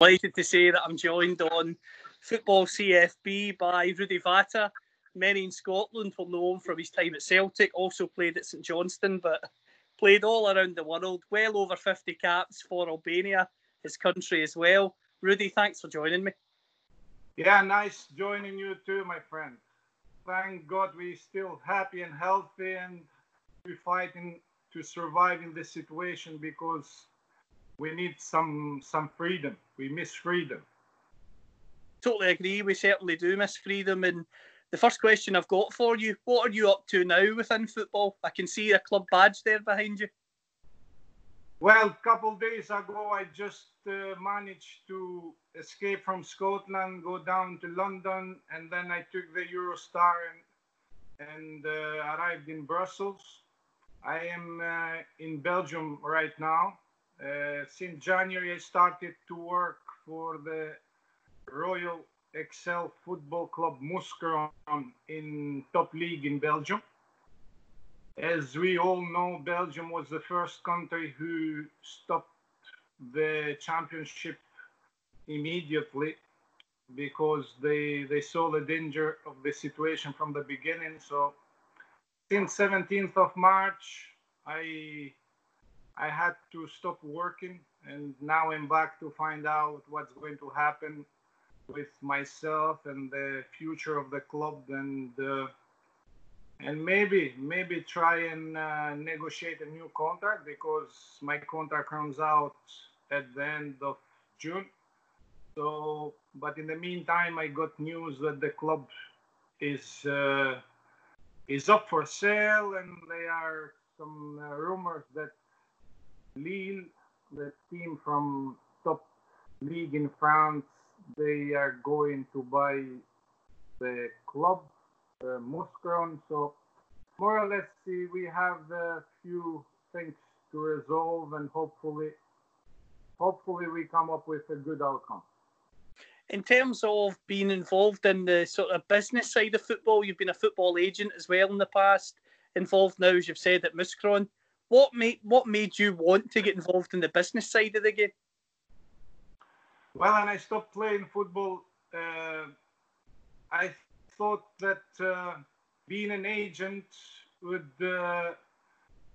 Delighted to say that I'm joined on Football CFB by Rudy Vata. Many in Scotland will know him from his time at Celtic, also played at St Johnstone, but played all around the world. Well over 50 caps for Albania, his country as well. Rudy, thanks for joining me. Yeah, nice joining you too, my friend. Thank God we're still happy and healthy and we're fighting to survive in this situation because we need some some freedom. We miss freedom. Totally agree. We certainly do miss freedom. And the first question I've got for you what are you up to now within football? I can see a club badge there behind you. Well, a couple of days ago, I just uh, managed to escape from Scotland, go down to London, and then I took the Eurostar and, and uh, arrived in Brussels. I am uh, in Belgium right now. Uh, since January, I started to work for the Royal Excel Football Club Mouscron in top league in Belgium. As we all know, Belgium was the first country who stopped the championship immediately because they they saw the danger of the situation from the beginning. So since 17th of March, I I had to stop working, and now I'm back to find out what's going to happen with myself and the future of the club and. Uh, and maybe maybe try and uh, negotiate a new contract because my contract runs out at the end of June. So, but in the meantime, I got news that the club is uh, is up for sale, and there are some uh, rumors that Lille, the team from top league in France, they are going to buy the club uh. So more or less, see, we have a few things to resolve, and hopefully, hopefully, we come up with a good outcome. In terms of being involved in the sort of business side of football, you've been a football agent as well in the past. Involved now, as you've said, at Mouscron. What made what made you want to get involved in the business side of the game? Well, when I stopped playing football, uh, I thought that uh, being an agent would uh,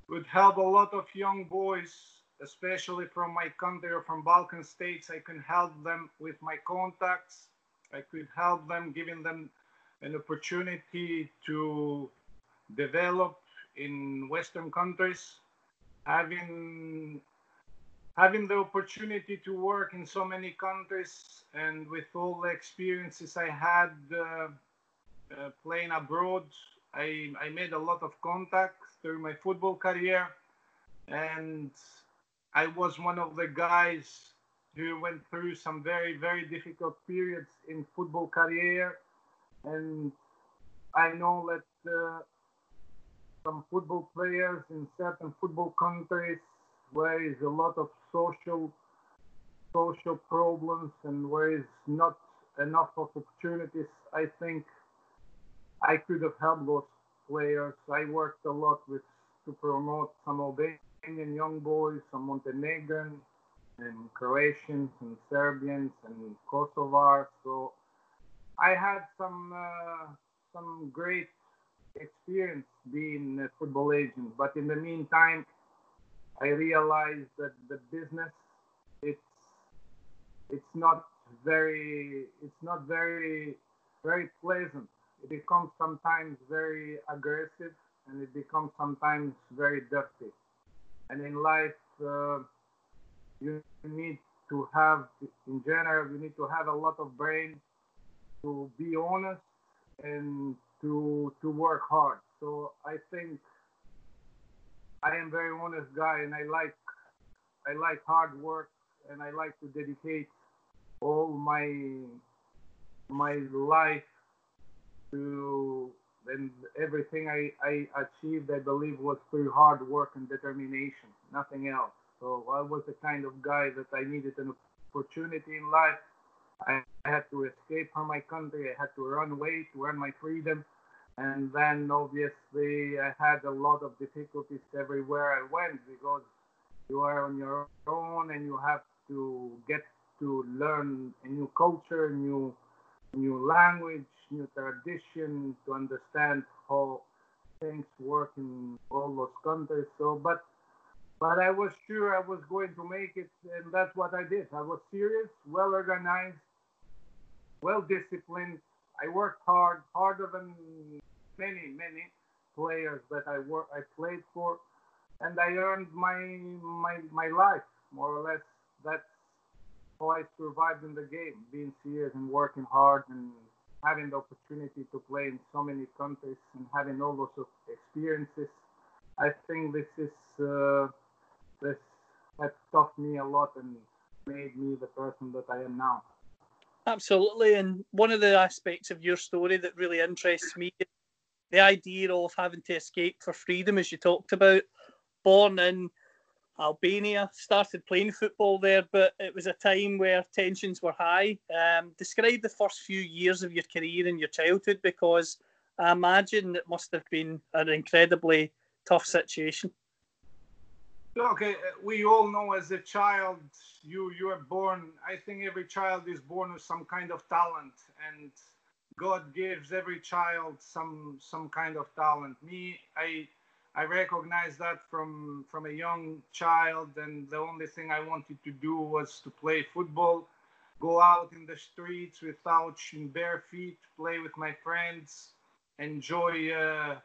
would help a lot of young boys, especially from my country or from Balkan states. I can help them with my contacts. I could help them, giving them an opportunity to develop in Western countries, having having the opportunity to work in so many countries and with all the experiences I had uh, uh, playing abroad, I, I made a lot of contacts through my football career. And I was one of the guys who went through some very, very difficult periods in football career. And I know that uh, some football players in certain football countries where is a lot of social social problems and where is not enough of opportunities, I think I could have helped those players. I worked a lot with to promote some Albanian young boys, some Montenegrin and Croatians and Serbians and Kosovars. So I had some uh, some great experience being a football agent. But in the meantime, I realized that the business it's it's not very it's not very very pleasant. It becomes sometimes very aggressive and it becomes sometimes very dirty. And in life, uh, you need to have, in general, you need to have a lot of brain to be honest and to to work hard. So I think I am very honest guy, and I like I like hard work, and I like to dedicate all my my life to and everything I, I achieved, I believe, was through hard work and determination, nothing else. So I was the kind of guy that I needed an opportunity in life. I had to escape from my country. I had to run away to earn my freedom. And then obviously I had a lot of difficulties everywhere I went because you are on your own and you have to get to learn a new culture, new new language, new tradition, to understand how things work in all those countries. So, but but I was sure I was going to make it, and that's what I did. I was serious, well organized, well disciplined. I worked hard, harder than many many players that I work I played for, and I earned my my my life more or less. That's how I survived in the game, being serious and working hard and having the opportunity to play in so many countries and having all those experiences. I think this is uh, this has taught me a lot and made me the person that I am now. Absolutely, and one of the aspects of your story that really interests me is the idea of having to escape for freedom, as you talked about. Born in Albania, started playing football there, but it was a time where tensions were high. Um, describe the first few years of your career and your childhood because I imagine it must have been an incredibly tough situation. Look, uh, we all know as a child, you you are born. I think every child is born with some kind of talent, and God gives every child some some kind of talent. Me, I I recognized that from from a young child, and the only thing I wanted to do was to play football, go out in the streets without in bare feet, play with my friends, enjoy uh,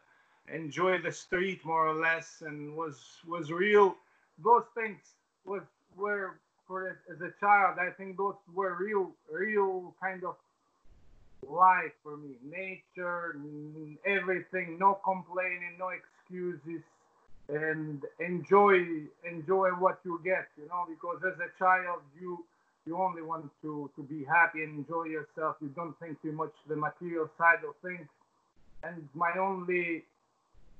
enjoy the street more or less, and was was real. Those things was were for as a child. I think those were real real kind of life for me. Nature, everything, no complaining, no excuses and enjoy enjoy what you get you know because as a child you you only want to to be happy and enjoy yourself you don't think too much the material side of things and my only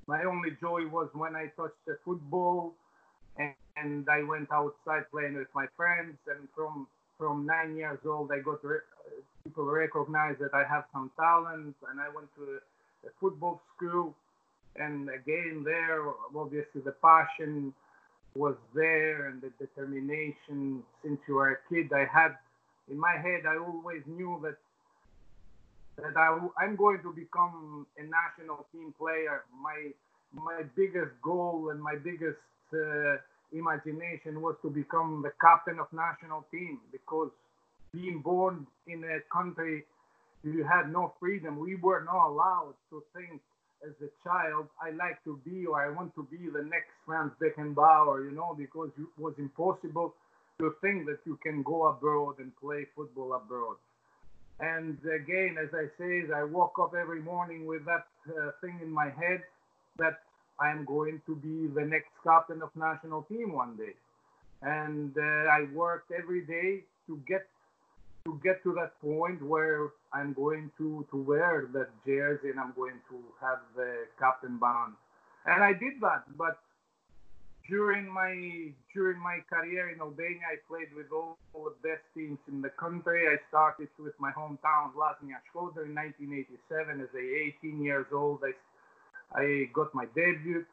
my only joy was when i touched the football and, and i went outside playing with my friends. And from from nine years old i got re- people recognize that i have some talent and i went to a football school. And again there obviously the passion was there and the determination. Since you were a kid i had in my head i always knew that that I, i'm going to become a national team player my my biggest goal and my biggest uh, imagination was to become the captain of national team because being born in a country you had no freedom we were not allowed to think as a child, I like to be or I want to be the next Franz Beckenbauer, you know, because it was impossible to think that you can go abroad and play football abroad. And again, as I say, I woke up every morning with that uh, thing in my head that I am going to be the next captain of national team one day. And uh, I worked every day to get to get to that point where I'm going to to wear that jersey and I'm going to have the captain band. And I did that, but during my during my career in Albania, I played with all, all the best teams in the country. I started with my hometown Vllaznia Shkodër in 1987 as a 18 years old. I I got my debut,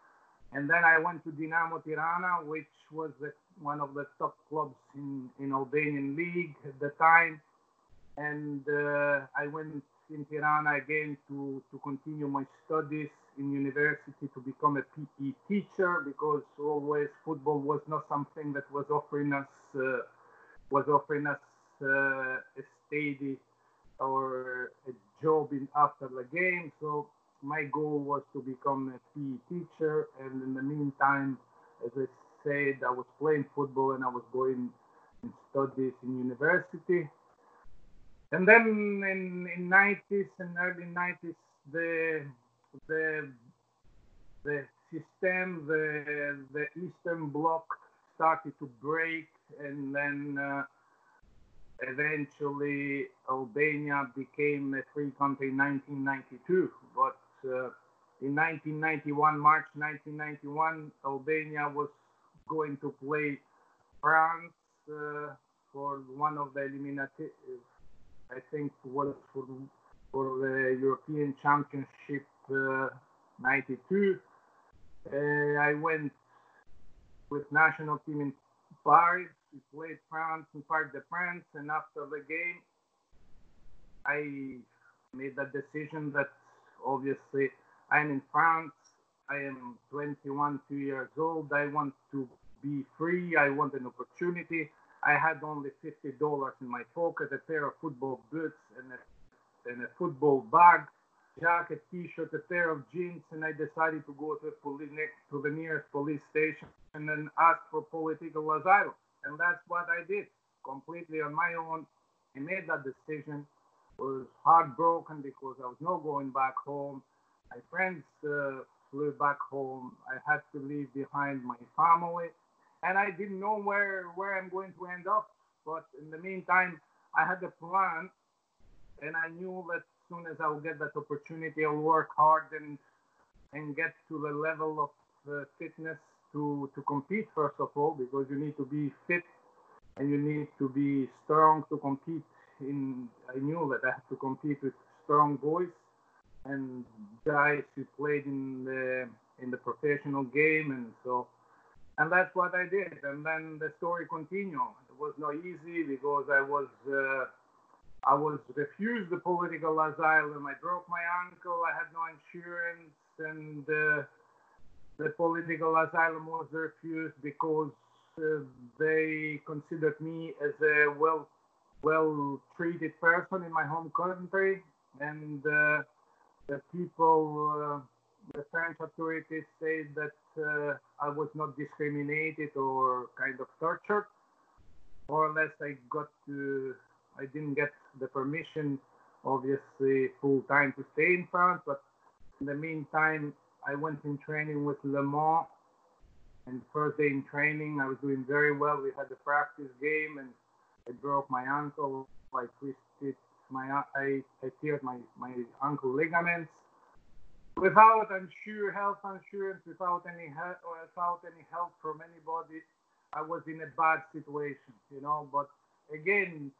and then I went to Dinamo Tirana, which was the, one of the top clubs in in Albanian league at the time and uh, I went in Tirana again to, to continue my studies in university to become a PE teacher because always football was not something that was offering us uh, was offering us uh, a steady or a job in after the game. So my goal was to become a PE teacher, and in the meantime, as I said, I was playing football and I was going in studies in university and then in in 90s and early 90s the the the system, the the Eastern Bloc started to break, and then uh, eventually Albania became a free country in 1992. But uh, in 1991, March 1991, Albania was going to play France uh, for one of the eliminative. I think was for for the European Championship 92. Uh, I went with national team in Paris. We played France in Parc des Princes, and after the game, I made the decision that obviously I'm in France. I am 21, two years old. I want to be free. I want an opportunity. I had only $50 in my pocket, a pair of football boots, and a, and a football bag, jacket, t-shirt, a pair of jeans, and I decided to go to, to the nearest police station and then ask for political asylum. And that's what I did, completely on my own. I made that decision. I Was heartbroken because I was not going back home. My friends uh, flew back home. I had to leave behind my family and I didn't know where where I'm going to end up. But in the meantime, I had a plan, and I knew that soon as I'll get that opportunity, I'll work hard and and get to the level of uh, fitness to to compete first of all, because you need to be fit and you need to be strong to compete. In I knew that I had to compete with strong boys and guys who played in the in the professional game, and so and that's what I did. And then the story continued. It was not easy because I was uh, I was refused the political asylum. I broke my ankle. I had no insurance, and uh, the political asylum was refused because uh, they considered me as a well well treated person in my home country, and uh, the people. Uh, the French authorities said that uh, I was not discriminated or kind of tortured. More or less, I got I didn't get the permission, obviously, full time to stay in France. But in the meantime, I went in training with Le Mans. And first day in training, I was doing very well. We had the practice game, and I broke my ankle. I twisted my, I, I teared my, my ankle ligaments without insure health insurance, without any help, without any help from anybody, I was in a bad situation, you know. But again,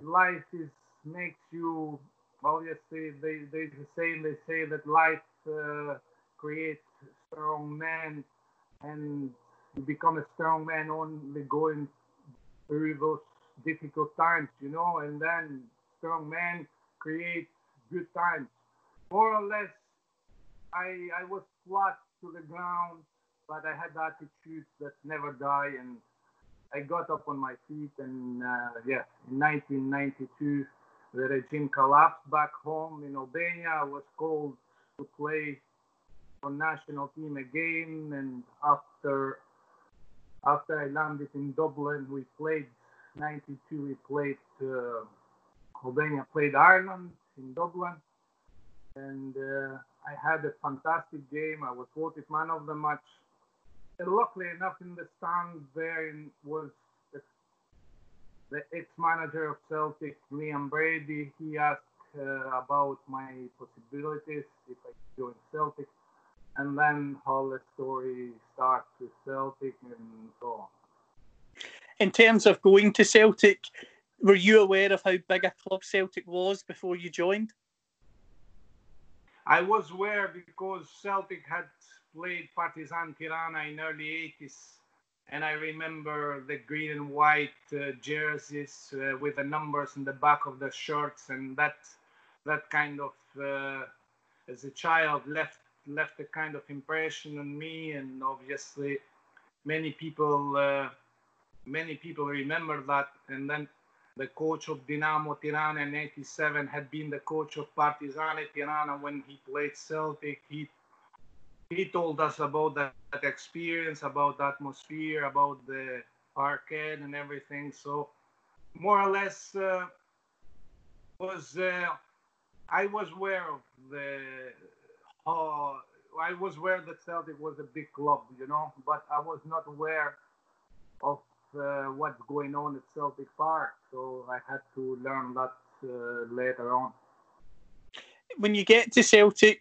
life is makes you obviously they they say they say that life uh, creates strong men, and you become a strong man only going through those difficult times, you know. And then strong men create good times. More or less, I, I was flat to the ground, but I had attitudes that never die, and I got up on my feet. And uh, yeah, in 1992, the regime collapsed back home in Albania. I was called to play for national team again, and after after I landed in Dublin, we played 92. We played uh, Albania played Ireland in Dublin, and. Uh, I had a fantastic game. I was voted man of the match. And luckily enough, in the stand there was the, the ex-manager of Celtic, Liam Brady. He asked uh, about my possibilities if I join Celtic, and then how the story starts with Celtic and so on. In terms of going to Celtic, were you aware of how big a club Celtic was before you joined? I was aware because Celtic had played Partizan Tirana in early 80s, and I remember the green and white uh, jerseys uh, with the numbers in the back of the shirts, and that that kind of uh, as a child left left a kind of impression on me, and obviously many people uh, many people remember that, and then the coach of Dinamo Tirana in 87 had been the coach of Partizan Tirana when he played Celtic. He he told us about that, that experience, about the atmosphere, about the arcade and everything. So more or less uh, was uh, I was aware of the how I was aware that Celtic was a big club, you know, but I was not aware of uh, what's going on at Celtic Park. So I had to learn that uh, later on. When you get to Celtic,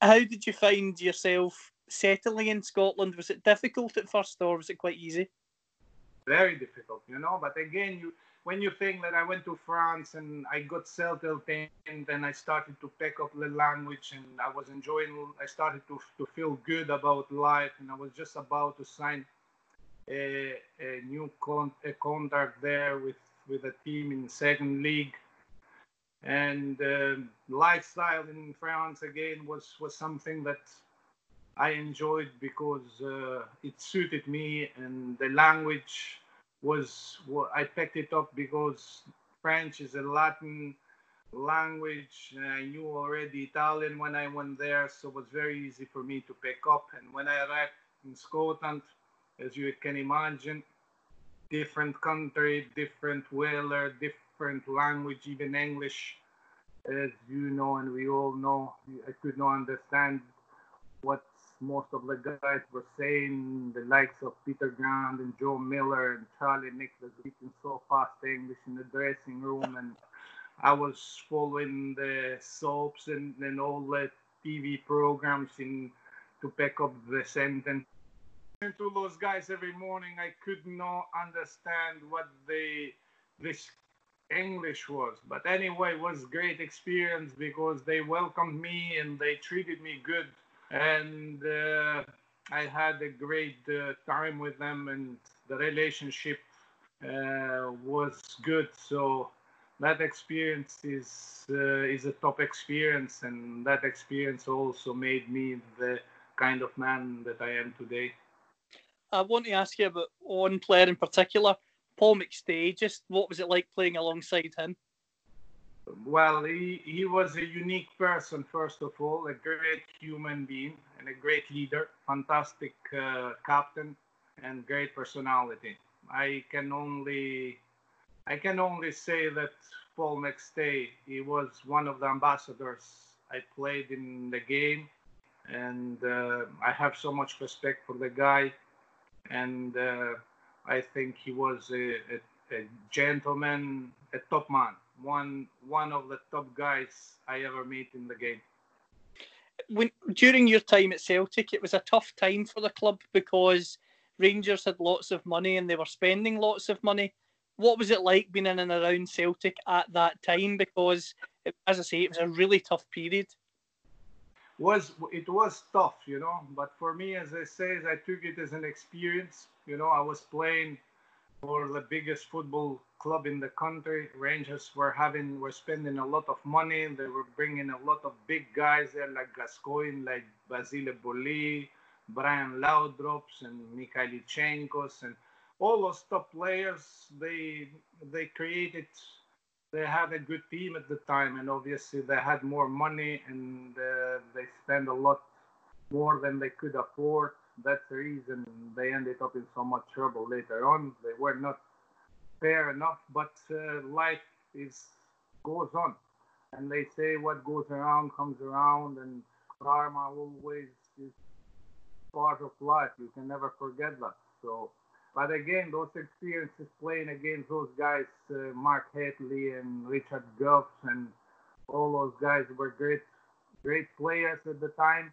how did you find yourself settling in Scotland? Was it difficult at first, or was it quite easy? Very difficult, you know. But again, you when you think that I went to France and I got settled in, then I started to pick up the language and I was enjoying. I started to to feel good about life, and I was just about to sign a, a new con- a contract there with with a team in second league and uh, lifestyle in France again was was something that I enjoyed because uh, it suited me and the language was what I picked it up because French is a Latin language. I knew already Italian when I went there, so it was very easy for me to pick up. And when I arrived in Scotland, as you can imagine, different country, different weather, different language, even English, as you know and we all know. I could not understand what most of the guys were saying, the likes of Peter Grant and Joe Miller and Charlie Nicholas speaking so fast English in the dressing room. And I was following the soaps and, and all the TV programs in to pick up the sentence to those guys every morning, I could not understand what they this English was. But anyway, it was great experience because they welcomed me and they treated me good, and uh, I had a great uh, time with them, and the relationship uh, was good. So that experience is uh, is a top experience, and that experience also made me the kind of man that I am today. I want to ask you about one player in particular, Paul McStay. Just what was it like playing alongside him? Well, he, he was a unique person, first of all, a great human being and a great leader, fantastic uh, captain, and great personality. I can only I can only say that Paul McStay, he was one of the ambassadors I played in the game, and uh, I have so much respect for the guy and uh, I think he was a, a, a, gentleman, a top man, one one of the top guys I ever met in the game. When during your time at Celtic, it was a tough time for the club because Rangers had lots of money and they were spending lots of money. What was it like being in and around Celtic at that time? Because, as I say, it was a really tough period was it was tough, you know. But for me, as I say, I took it as an experience. You know, I was playing for the biggest football club in the country. Rangers were having were spending a lot of money. They were bringing a lot of big guys there, like Gascoigne, like Basile Boli, Brian Laudrups, and Mikhailichenkos, and all those top players. They they created they had a good team at the time, and obviously they had more money and uh, they spent a lot more than they could afford. That's the reason they ended up in so much trouble later on. They were not fair enough, but uh, life is goes on, and they say what goes around comes around, and karma always is part of life. You can never forget that. So but again, those experiences playing against those guys, uh, Mark Hateley and Richard Gough and all those guys were great, great players at the time.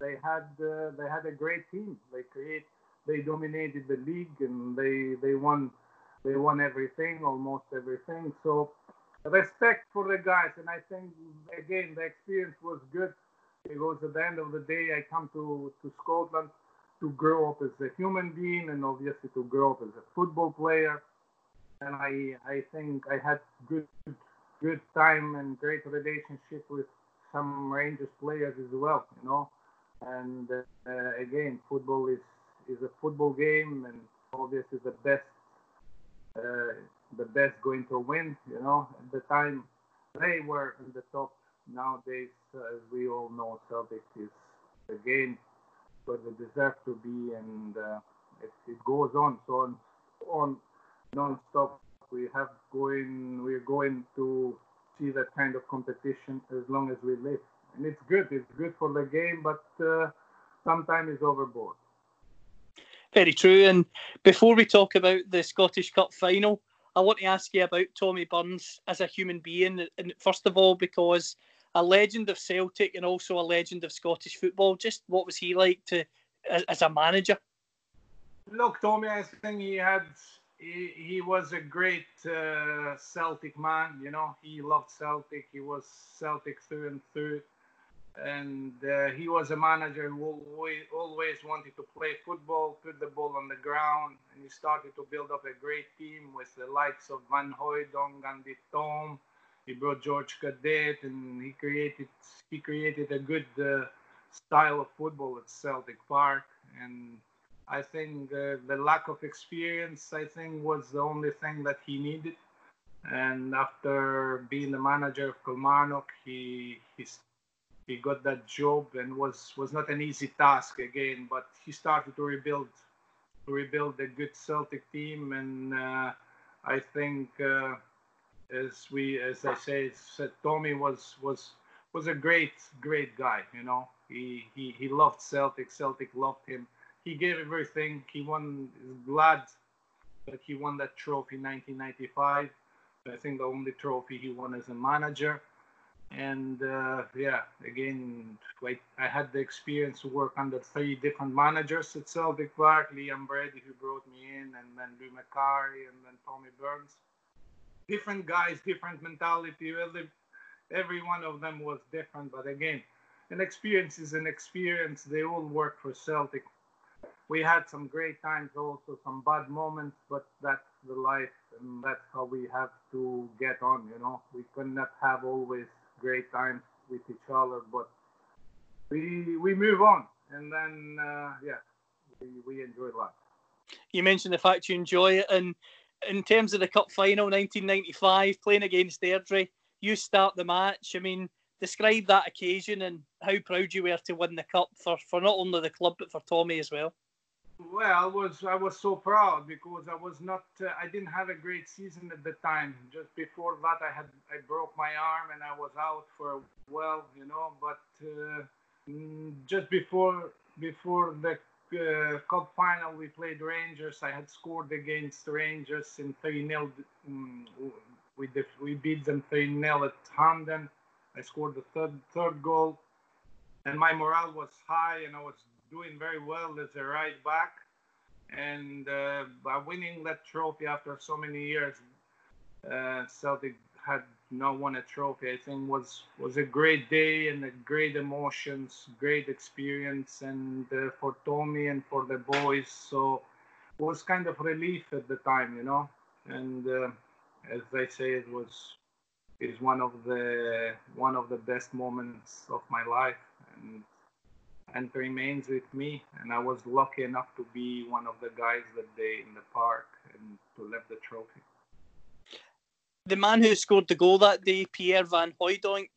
They had uh, they had a great team. They create, they dominated the league and they they won they won everything, almost everything. So respect for the guys, and I think again the experience was good because at the end of the day, I come to to Scotland to grow up as a human being and obviously to grow up as a football player. And I I think I had good good time and great relationship with some Rangers players as well, you know. And uh, again, football is is a football game, and obviously the best uh, the best going to win. You know, at the time they were in the top. Nowadays, as we all know, Celtic is game where they deserve to be, and uh, it, it, goes on so on, on non-stop. We have going, we're going to see that kind of competition as long as we live. and it's good. It's good for the game, but uh, sometimes it's overboard. Very true. And before we talk about the Scottish Cup final, I want to ask you about Tommy Burns as a human being. And first of all, because a legend of Celtic and also a legend of Scottish football. Just what was he like to as, as a manager? Look, Tommy, I think he had he, he was a great uh, Celtic man. You know, he loved Celtic. He was Celtic through and through, and uh, he was a manager who always, always wanted to play football, put the ball on the ground, and he started to build up a great team with the likes of Van Hooijdonk and Thom. He brought Jorge Cadete, and he created he created a good uh, style of football at Celtic Park, and I think uh, the lack of experience, I think, was the only thing that he needed. And after being the manager of Kilmarnock, he he he got that job and was was not an easy task again. But he started to rebuild to rebuild a good Celtic team, and uh, I think, uh, as we as I say, said Tommy was was was a great great guy. You know, he he he loved Celtic. Celtic loved him he gave everything. He won. Glad that he won that trophy in 1995. I think the only trophy he won as a manager. And uh, yeah, again, like I had the experience to work under three different managers at Celtic Park: Liam Brady, who brought me in, and then Lou Macari, and then Tommy Burns. Different guys, different mentality. Every, every one of them was different, but again, an experience is an experience. They all work for Celtic we had some great times, also some bad moments, but that's the life, and that's how we have to get on. You know, we cannot have always great times with each other, but we we move on, and then uh, yeah, we, we enjoy life. You mentioned the fact you enjoy it, and in terms of the cup final, 1995, playing against Airdrie, you start the match. I mean, describe that occasion and how proud you were to win the cup for, for not only the club but for Tommy as well. Well, I was I was so proud because I was not uh, I didn't have a great season at the time. Just before that, I had I broke my arm and I was out for a while, you know. But uh, mm, just before before the uh, cup final, we played Rangers. I had scored against Rangers in 3 0. Um, we, def- we beat them 3 0 at Hampden. I scored the third third goal, and my morale was high, and I was doing very well as a right back. And uh, by winning that trophy after so many years, uh, Celtic had not won a trophy. I think was was a great day and a great emotions, great experience, and uh, for Tommy and for the boys. So it was kind of relief at the time, you know. And uh, as I say, it was is one of the one of the best moments of my life, and and remains with me. And I was lucky enough to be one of the guys that day in the park and to lift the trophy. The man who scored the goal that day, Pierre Van Hooijdonk,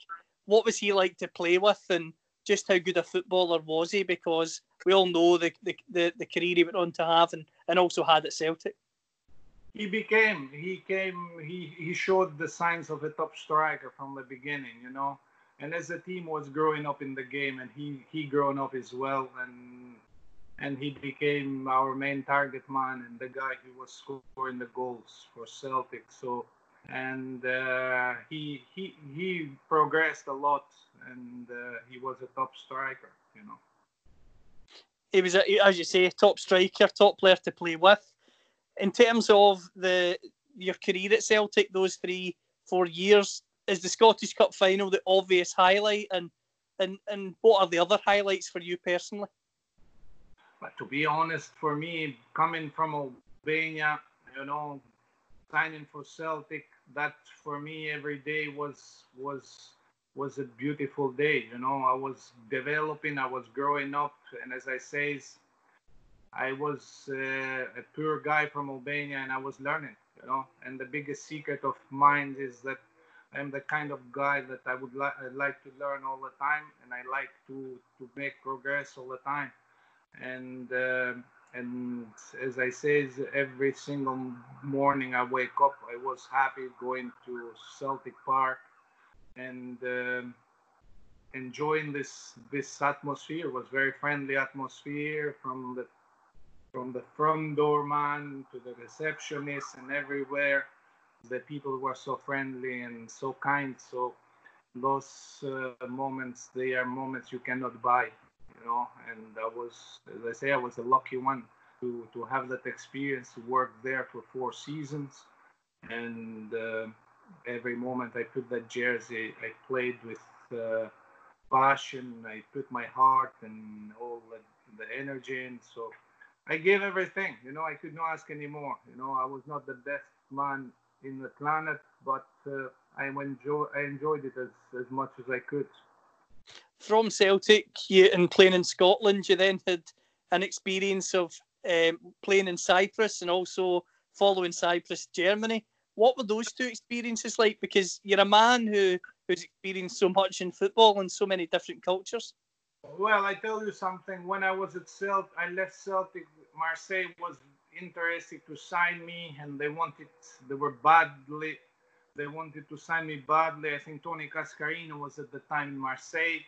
what was he like to play with and just how good a footballer was he? Because we all know the, the, the, the career he went on to have and, and also had at Celtic. He became, he came, he, he showed the signs of a top striker from the beginning, you know and as the team was growing up in the game and he he grown up as well and and he became our main target man and the guy who was scoring the goals for Celtic so and uh, he he he progressed a lot and uh, he was a top striker you know. He was a, as you say top striker top player to play with. In terms of the your career at Celtic those three four years is the Scottish Cup final the obvious highlight, and and and what are the other highlights for you personally? But to be honest, for me, coming from Albania, you know, signing for Celtic, that for me every day was was was a beautiful day. You know, I was developing, I was growing up, and as I say, I was uh, a poor guy from Albania, and I was learning. You know, and the biggest secret of mine is that I'm the kind of guy that I would li- like to learn all the time, and I like to to make progress all the time. And uh, and as I say, every single morning I wake up, I was happy going to Celtic Park, and uh, enjoying this this atmosphere. It was very friendly atmosphere from the from the front doorman to the receptionist and everywhere. The people were so friendly and so kind. So those uh, moments, they are moments you cannot buy, you know. And I was, as I say, I was a lucky one to to have that experience to work there for four seasons, and uh, every moment I put that jersey, I played with uh, passion. I put my heart and all the, the energy in. So I gave everything. You know, I could not ask anymore. You know, I was not the best man in the planet, but uh, I enjoy I enjoyed it as, as much as I could. From Celtic, you and playing in Scotland, you then had an experience of um, playing in Cyprus and also following Cyprus, Germany. What were those two experiences like? Because you're a man who who's experienced so much in football and so many different cultures. Well, I tell you something. When I was at Celtic, I left Celtic. Marseille was interested to sign me, and they wanted, they were badly, they wanted to sign me badly. I think Tony Cascarino was at the time in Marseille,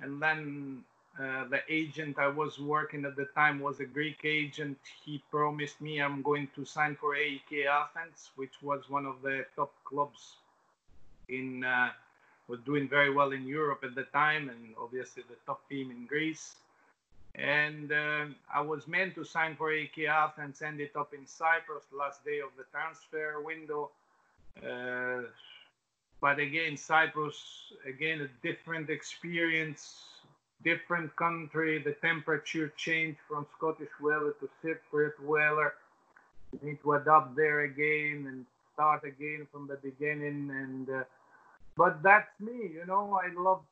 and then uh, the agent I was working at the time was a Greek agent. He promised me I'm going to sign for AEK Athens, which was one of the top clubs in uh, was doing very well in Europe at the time, and obviously the top team in Greece. And uh, I was meant to sign for AEK Athens, ended up in Cyprus last day of the transfer window. But again, Cyprus, again, a different experience, different country. The temperature changed from Scottish weather to Cypriot weather. You need to adapt there again and start again from the beginning. And uh, but that's me, you know. I love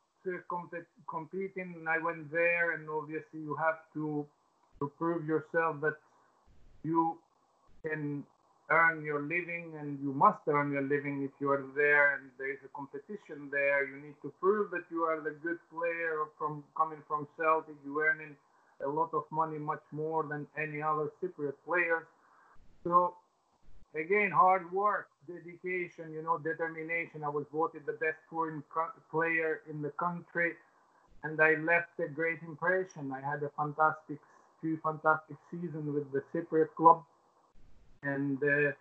competing, and I went there, and obviously you have to to prove yourself that you can earn your living, and you must earn your living if you are there, and there is a competition there. You need to prove that you are the good player from coming from Celtic. You're earning a lot of money, much more than any other Cypriot players. So again, hard work, dedication, you know, determination. I was voted the best foreign player in the country, and I left a great impression. I had a fantastic, two fantastic seasons with the Cypriot club, and uh,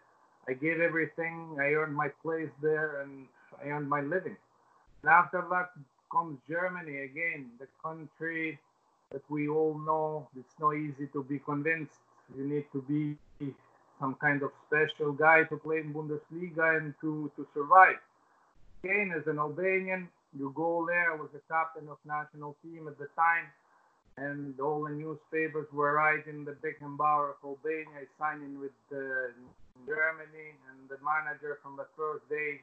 I gave everything. I earned my place there, and I earned my living. And after that comes Germany again, the country that we all know. It's not easy to be convinced. You need to be some kind of special guy to play in Bundesliga and to, to survive. Again, as an Albanian, you go there. I was the captain of national team at the time, and all the newspapers were writing the Beckenbauer of Albania is signing with uh, Germany, and the manager from the first day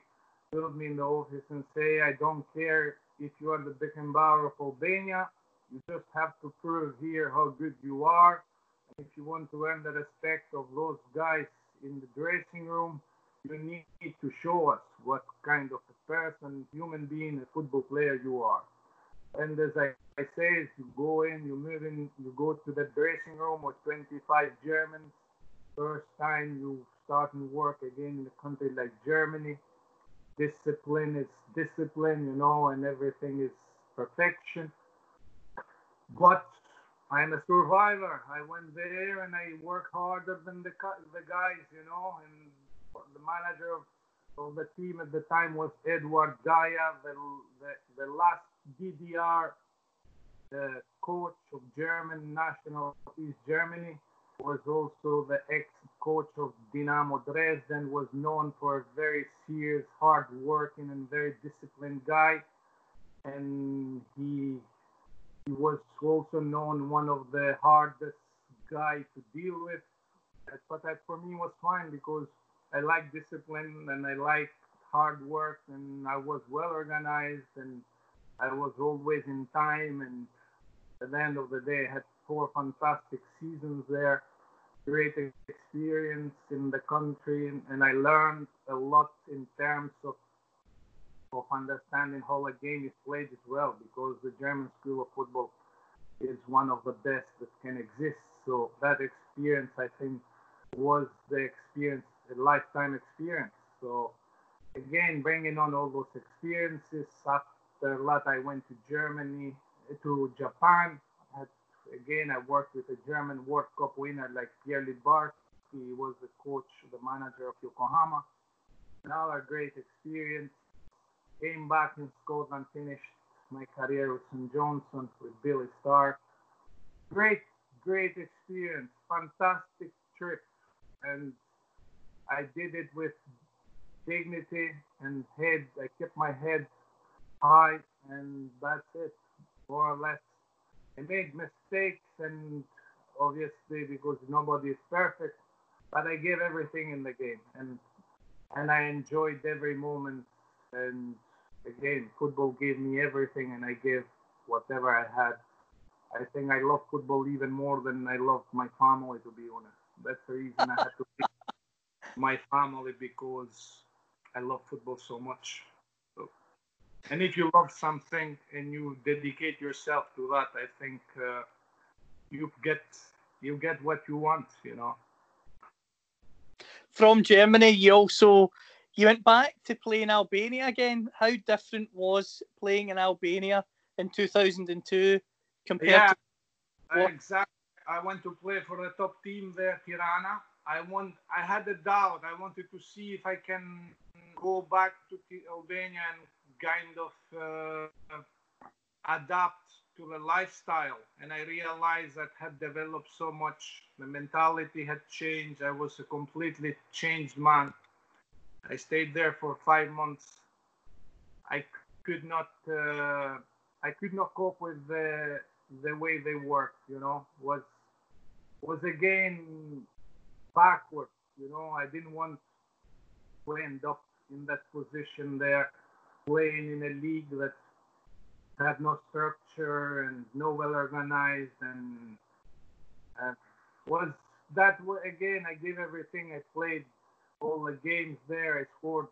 told me in the office and say, I don't care if you are the Beckenbauer of Albania, you just have to prove here how good you are if you want to earn the respect of those guys in the dressing room, you need to show us what kind of a person, human being, a football player you are. And as I, I say, you go in, you move in, you go to the dressing room with 25 Germans. First time you start and work again in a country like Germany. Discipline is discipline, you know, and everything is perfection. But I'm a survivor. I went there and I worked harder than the the guys, you know. And the manager of, of the team at the time was Eduard Geyer, the the, the last DDR the coach of German national East Germany. Was also the ex-coach of Dynamo Dresden. Was known for a very serious, hard-working, and very disciplined guy. And he he was also known one of the hardest guy to deal with. But that for me was fine because I like discipline and I like hard work and I was well organized and I was always in time and at the end of the day I had four fantastic seasons there great experience in the country and I learned a lot in terms of of understanding how a game is played as well, because the German school of football is one of the best that can exist. So that experience, I think, was the experience, a lifetime experience. So again, bringing on all those experiences after that, I went to Germany, to Japan. Again, I worked with a German World Cup winner like Pierre Littbarski. He was the coach, the manager of Yokohama. Another great experience. Came back in Scotland, finished my career with St. Johnstone with Billy Stark. Great, great experience. Fantastic trip. And I did it with dignity and head. I kept my head high, and that's it, more or less. I made mistakes, and obviously because nobody is perfect, but I gave everything in the game, and and I enjoyed every moment. And again, football gave me everything, and I gave whatever I had. I think I love football even more than I love my family, to be honest. That's the reason I had to pick my family because I love football so much. And if you love something and you dedicate yourself to that, I think uh, you get you get what you want. You know. From Germany, you also you went back to play in Albania again. How different was playing in Albania in 2002 compared Yeah, to what- exactly. I went to play for the top team there, Tirana. I want. I had a doubt. I wanted to see if I can go back to Albania and kind of uh, adapt to the lifestyle. And I realized that had developed so much. The mentality had changed. I was a completely changed man. I stayed there for five months. I could not. Uh, I could not cope with the the way they worked. You know, was was again backwards. You know, I didn't want to end up in that position there, playing in a league that had no structure and no well organized and uh, was that again I gave everything. I played all the games there. I scored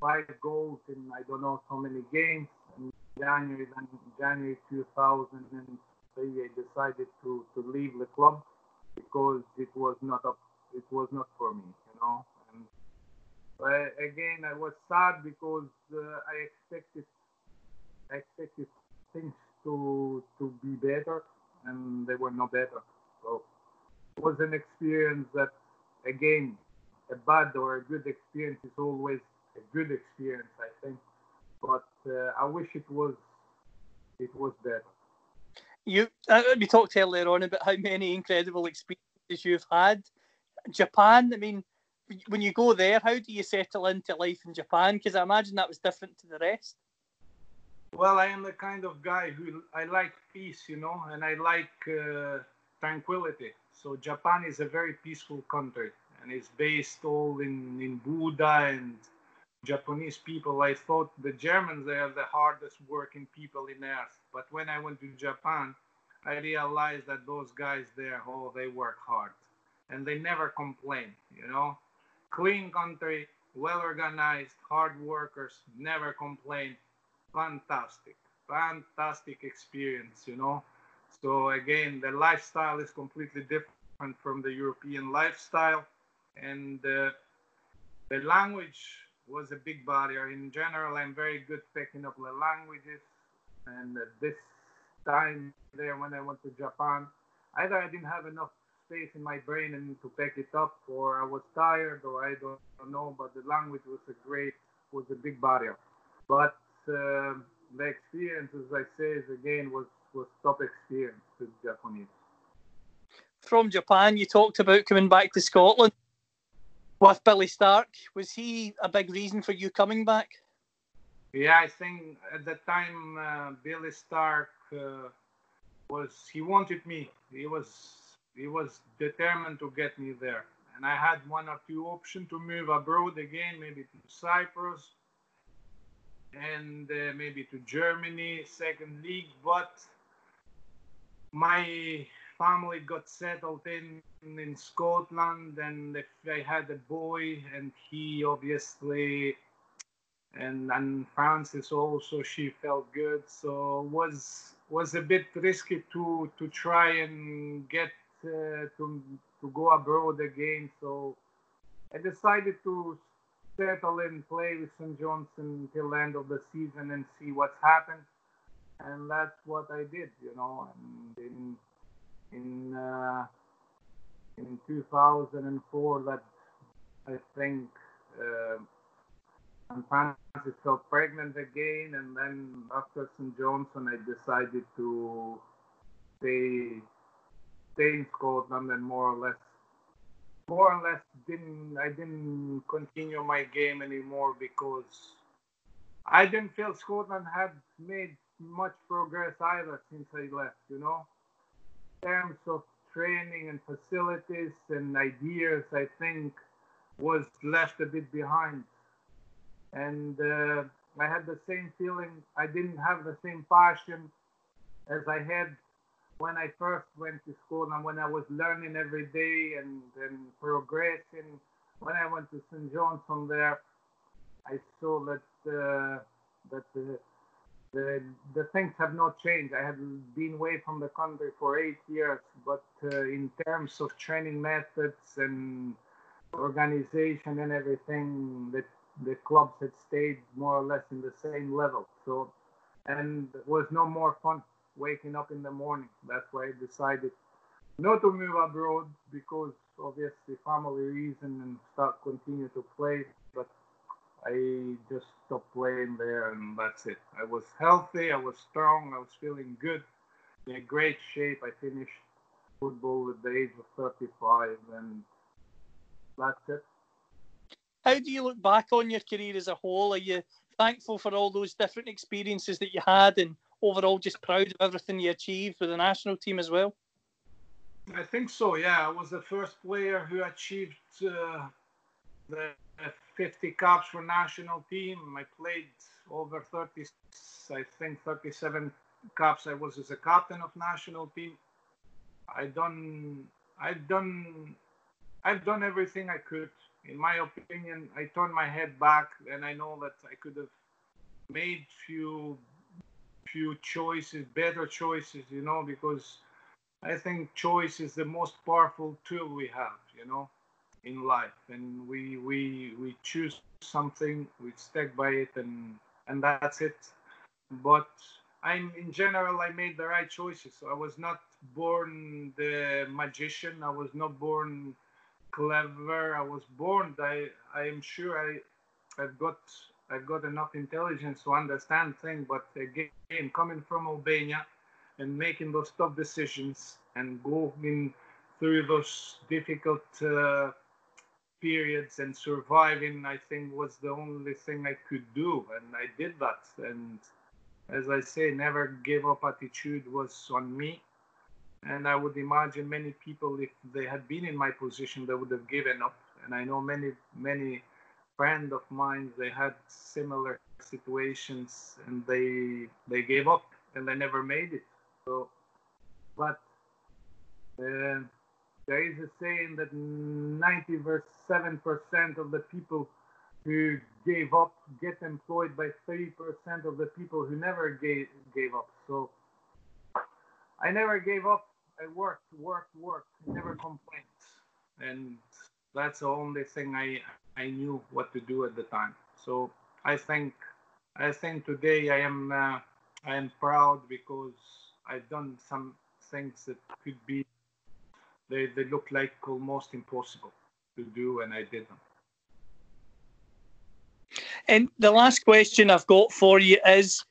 five goals in I don't know how many games. In January then January 2003 I decided to, to leave the club because it was not up it was not for me you know but again I was sad because uh, I expected I expected things to to be better, and they were no better. So it was an experience that, again, a bad or a good experience is always a good experience, I think. But uh, I wish it was it was better. you? Uh, we talked earlier on about how many incredible experiences you've had. Japan. I mean, when you go there, how do you settle into life in Japan? Because I imagine that was different to the rest. Well, I am the kind of guy who I like peace, you know, and I like uh, tranquility. So Japan is a very peaceful country, and it's based all in in Buddha and Japanese people. I thought the Germans they are the hardest working people in earth, but when I went to Japan, I realized that those guys there, oh, they work hard, and they never complain, you know. Clean country, well organized, hard workers, never complain. Fantastic. Fantastic experience you know? So again the lifestyle is completely different from the european lifestyle and uh, the language was a big barrier. In general i'm very good picking up the languages and at this time there when i went to japan either i didn't have enough space in my brain and to pack it up or i was tired or i don't know but the language was a great was a big barrier but uh, the experience, as I say, is again was was top experience with Japanese. From Japan, you talked about coming back to Scotland with Billy Stark. Was he a big reason for you coming back? Yeah, I think at the time uh, Billy Stark uh, was he wanted me. He was he was determined to get me there, and I had one or two options to move abroad again, maybe to Cyprus and uh, maybe to Germany, second league. But my family got settled in in Scotland, and if I had a boy, and he obviously, and and Francis also, she felt good. So was was a bit risky to to try and get to to go abroad again. So I decided to settle and play with St. Johnstone until the end of the season and see what's happened. And that's what I did, you know. And in in uh, in 2004, that I think uh, St. Francis felt pregnant again, and then after St. Johnstone, I decided to stay stay in Scotland and more or less more or less didn't I didn't continue my game anymore because I didn't feel Scotland had made much progress either since I left, you know. In terms of training and facilities and ideas, I think was left a bit behind. And uh, I had the same feeling. I didn't have the same passion as I had when I first went to school and when I was learning every day and, and progressing, when I went to St. Johnstone there, I saw that uh, that the, the the things have not changed. I had been away from the country for eight years, but uh, in terms of training methods and organization and everything, the the clubs had stayed more or less in the same level. So, and it was no more fun waking up in the morning. That's why I decided not to move abroad because obviously family reason and start continue to play. But I just stopped playing there and that's it. I was healthy, I was strong, I was feeling good, in great shape. I finished football at the age of 35 and that's it. How do you look back on your career as a whole? Are you thankful for all those different experiences that you had and overall just proud of everything you achieved with the national team as well? I think so. Yeah, I was the first player who achieved uh, the 50 caps for national team. I played over 30, I think 37 caps. I was as a captain of national team. I done, I've done, I've done everything I could. In my opinion, I turned my head back, and I know that I could have made few few choices, better choices, you know, because I think choice is the most powerful tool we have, you know, in life. And we we we choose something, we stick by it, and and that's it. But I'm in general, I made the right choices. So I was not born the magician. I was not born clever. I was born. I I am sure I I've got I've got enough intelligence to understand things, but again, coming from Albania and making those tough decisions and going through those difficult uh, periods and surviving, I think was the only thing I could do, and I did that. And as I say, never give up attitude was on me. And I would imagine many people, if they had been in my position, they would have given up. And I know many, many friend of mine they had similar situations and they they gave up and they never made it. So but uh, there is a saying that 97 percent of the people who gave up get employed by 30 percent of the people who never gave gave up. So i never gave up. I worked worked worked never complained. And that's the only thing i I knew what to do at the time. So I think I think today I am uh, I am proud because I've done some things that could be they they look like almost impossible to do, and I did them. And the last question I've got for you is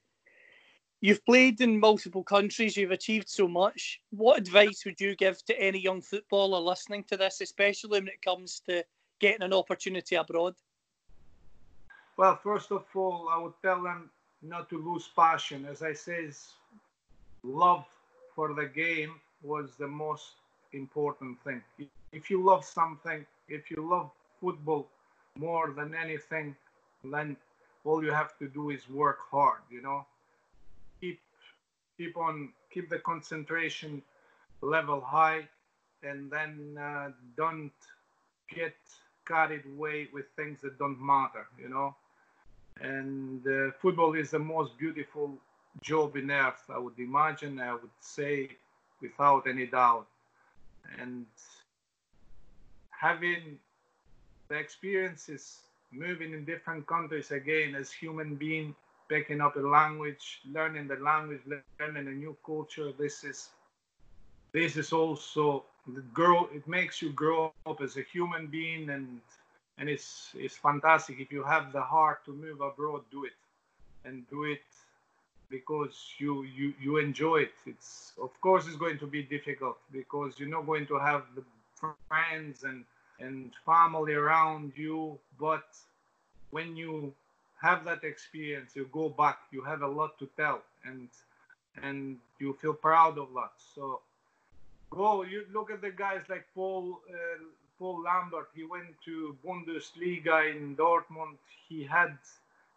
you've played in multiple countries, you've achieved so much. What advice would you give to any young footballer listening to this, especially when it comes to getting an opportunity abroad? Well, first of all, I would tell them not to lose passion. As I says, love for the game was the most important thing. If you love something, if you love football more than anything, then all you have to do is work hard. You know, keep keep on keep the concentration level high, and then uh, don't get carried away with things that don't matter, you know. And uh, football is the most beautiful job in earth, I would imagine, I would say, without any doubt. And having the experiences moving in different countries again as human being, picking up a language, learning the language, learning a new culture. This is this is also It makes you grow up as a human being, and and it's it's fantastic. If you have the heart to move abroad, do it, and do it because you you you enjoy it. It's of course it's going to be difficult because you're not going to have the friends and and family around you. But when you have that experience, you go back, you have a lot to tell, and and you feel proud of that. So go. You look at the guys like Paul. Uh, Paul Lambert, he went to Bundesliga in Dortmund. He had,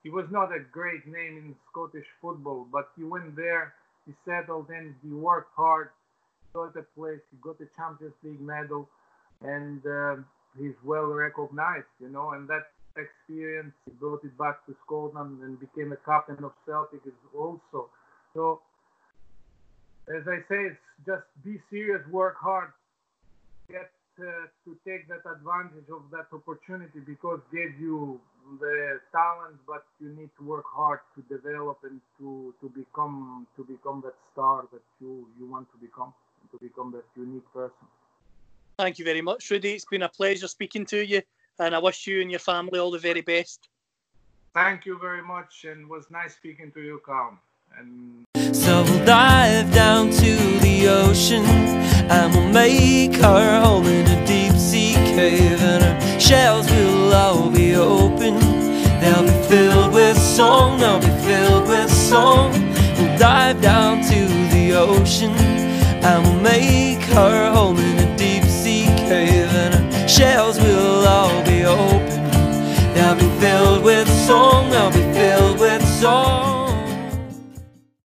he was not a great name in Scottish football, but he went there, he settled in, he worked hard, got a place, he got a Champions League medal, and uh, he's well recognized, you know, and that experience, he brought it back to Scotland and became a captain of Celtic also. So, as I say, it's just be serious, work hard, get uh, to take that advantage of that opportunity because it gave you the talent, but you need to work hard to develop and to, to become to become that star that you you want to become, to become that unique person. Thank you very much, Rudy. It's been a pleasure speaking to you, and I wish you and your family all the very best. Thank you very much, and it was nice speaking to you, Carl. And dive down to the ocean and we'll make our home in a deep sea cave, and our shells will all be open. They'll be filled with song, they'll be filled with song. We'll dive down to the ocean and we'll make our home in a deep sea cave, and our shells will all be open. They'll be filled with song, they'll be filled with song.